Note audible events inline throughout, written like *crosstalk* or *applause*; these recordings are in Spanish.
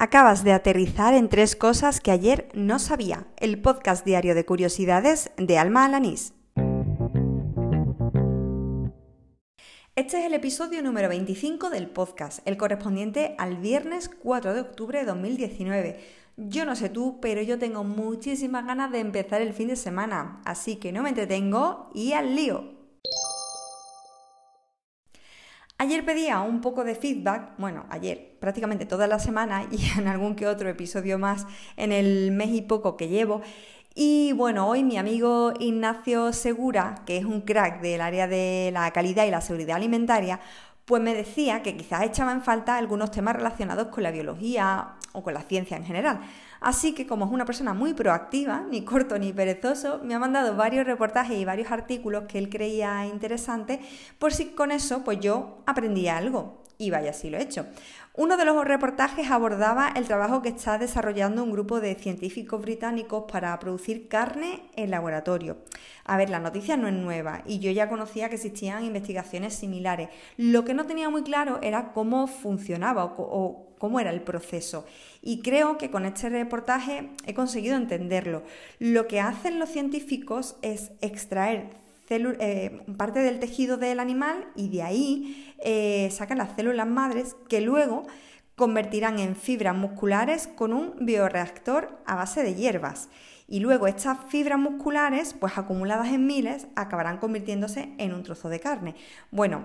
Acabas de aterrizar en tres cosas que ayer no sabía. El podcast diario de curiosidades de Alma Alanís. Este es el episodio número 25 del podcast, el correspondiente al viernes 4 de octubre de 2019. Yo no sé tú, pero yo tengo muchísimas ganas de empezar el fin de semana, así que no me entretengo y al lío. Ayer pedía un poco de feedback, bueno, ayer, prácticamente toda la semana *laughs* y en algún que otro episodio más en el mes y poco que llevo. Y bueno, hoy mi amigo Ignacio Segura, que es un crack del área de la calidad y la seguridad alimentaria, pues me decía que quizás echaba en falta algunos temas relacionados con la biología o con la ciencia en general. Así que como es una persona muy proactiva, ni corto ni perezoso, me ha mandado varios reportajes y varios artículos que él creía interesantes, por si con eso pues yo aprendía algo. Y vaya, si lo he hecho. Uno de los reportajes abordaba el trabajo que está desarrollando un grupo de científicos británicos para producir carne en laboratorio. A ver, la noticia no es nueva y yo ya conocía que existían investigaciones similares. Lo que no tenía muy claro era cómo funcionaba o, cómo era el proceso. Y creo que con este reportaje he conseguido entenderlo. Lo que hacen los científicos es extraer eh, parte del tejido del animal y de ahí eh, sacan las células madres que luego convertirán en fibras musculares con un bioreactor a base de hierbas. Y luego estas fibras musculares, pues acumuladas en miles, acabarán convirtiéndose en un trozo de carne. Bueno,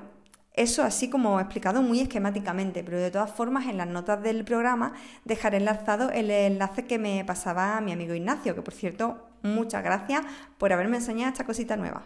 eso así como explicado muy esquemáticamente, pero de todas formas en las notas del programa dejaré enlazado el enlace que me pasaba mi amigo Ignacio, que por cierto, muchas gracias por haberme enseñado esta cosita nueva.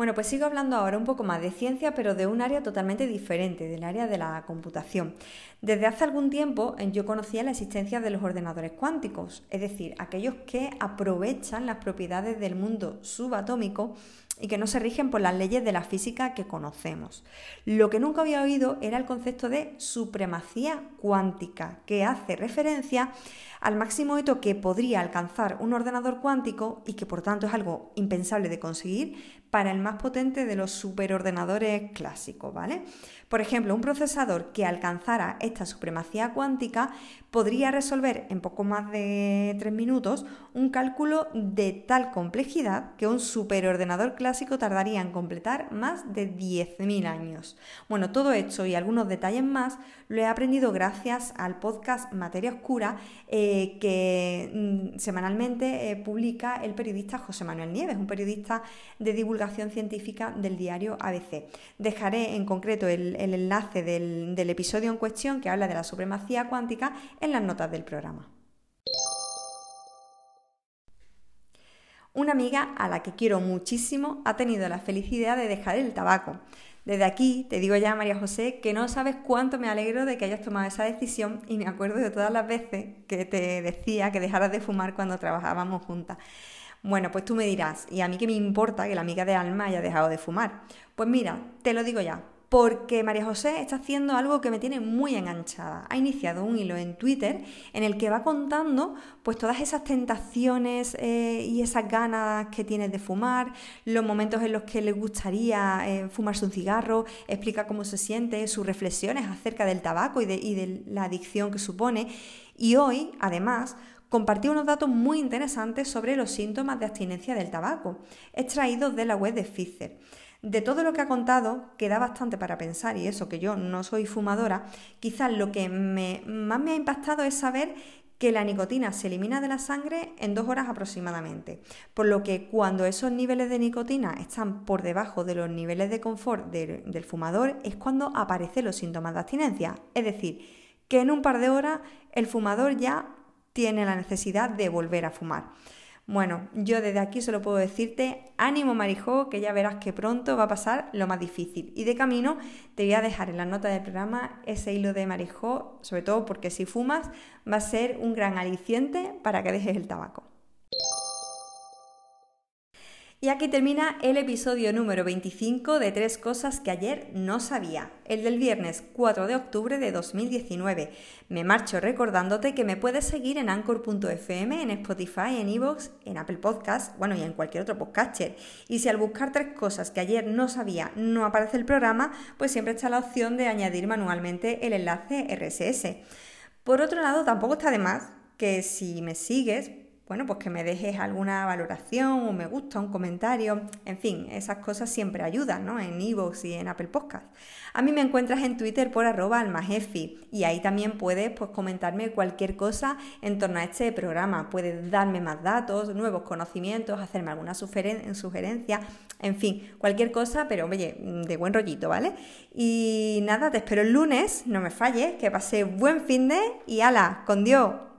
Bueno, pues sigo hablando ahora un poco más de ciencia, pero de un área totalmente diferente, del área de la computación. Desde hace algún tiempo eh, yo conocía la existencia de los ordenadores cuánticos, es decir, aquellos que aprovechan las propiedades del mundo subatómico y que no se rigen por las leyes de la física que conocemos. Lo que nunca había oído era el concepto de supremacía cuántica, que hace referencia al máximo hito que podría alcanzar un ordenador cuántico y que por tanto es algo impensable de conseguir para el más potente de los superordenadores clásicos, ¿vale? Por ejemplo, un procesador que alcanzara esta supremacía cuántica podría resolver en poco más de 3 minutos un cálculo de tal complejidad que un superordenador clásico tardaría en completar más de 10.000 años. Bueno, todo esto y algunos detalles más lo he aprendido gracias al podcast Materia Oscura eh, que mm, semanalmente eh, publica el periodista José Manuel Nieves, un periodista de divulgación científica del diario ABC. Dejaré en concreto el, enlace del, del episodio en cuestión que habla de la supremacía cuántica en las notas del programa. Una amiga a la que quiero muchísimo ha tenido la felicidad de dejar el tabaco. Desde aquí te digo ya, María José, que no sabes cuánto me alegro de que hayas tomado esa decisión y me acuerdo de todas las veces que te decía que dejaras de fumar cuando trabajábamos juntas. Bueno, pues tú me dirás, ¿y a mí qué me importa que la amiga de Alma haya dejado de fumar? Pues mira, te lo digo ya, porque María José está haciendo algo que me tiene muy enganchada. Ha iniciado un hilo en Twitter en el que va contando pues todas esas tentaciones eh, y esas ganas que tienes de fumar, los momentos en los que le gustaría eh, fumarse un cigarro, explica cómo se siente, sus reflexiones acerca del tabaco y de, la adicción que supone. Y hoy, además, compartió unos datos muy interesantes sobre los síntomas de abstinencia del tabaco, extraídos de la web de Pfizer. De todo lo que ha contado, queda bastante para pensar, y eso que yo no soy fumadora, quizás lo que más me ha impactado es saber que la nicotina se elimina de la sangre en dos horas aproximadamente, por lo que cuando esos niveles de nicotina están por debajo de los niveles de confort del fumador es cuando aparecen los síntomas de abstinencia, es decir, que en un par de horas el fumador ya tiene la necesidad de volver a fumar. Bueno, yo desde aquí solo puedo decirte, ánimo Marijó, que ya verás que pronto va a pasar lo más difícil. Y de camino te voy a dejar en la nota del programa ese hilo de Marijó, sobre todo porque si fumas va a ser un gran aliciente para que dejes el tabaco. Y aquí termina el episodio número 25 de Tres Cosas que ayer no sabía, el del viernes 4 de octubre de 2019. Me marcho recordándote que me puedes seguir en anchor.fm, en Spotify, en Evox, en Apple Podcasts, bueno, y en cualquier otro podcaster. Y si al buscar tres cosas que ayer no sabía no aparece el programa, pues siempre está la opción de añadir manualmente el enlace RSS. Por otro lado, tampoco está de más que si me sigues, bueno, pues que me dejes alguna valoración, un me gusta, un comentario, en fin, esas cosas siempre ayudan, ¿no? En iVoox y en Apple Podcast. A mí me encuentras en Twitter por arroba almajefi y ahí también puedes pues, comentarme cualquier cosa en torno a este programa. Puedes darme más datos, nuevos conocimientos, hacerme alguna sugerencia, en fin, cualquier cosa, pero oye, de buen rollito, ¿vale? Y nada, te espero el lunes, no me falles, que pase buen fin de y ala, con Dios.